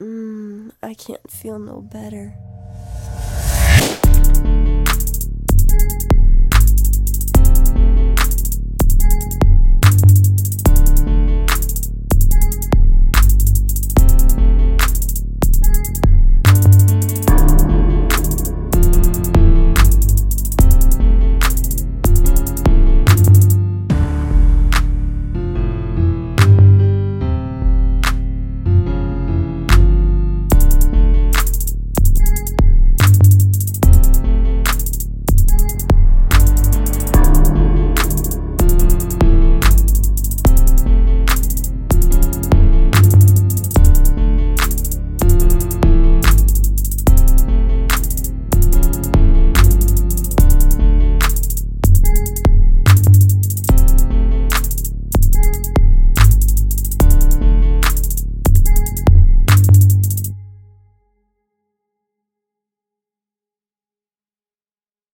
Mmm, I can't feel no better.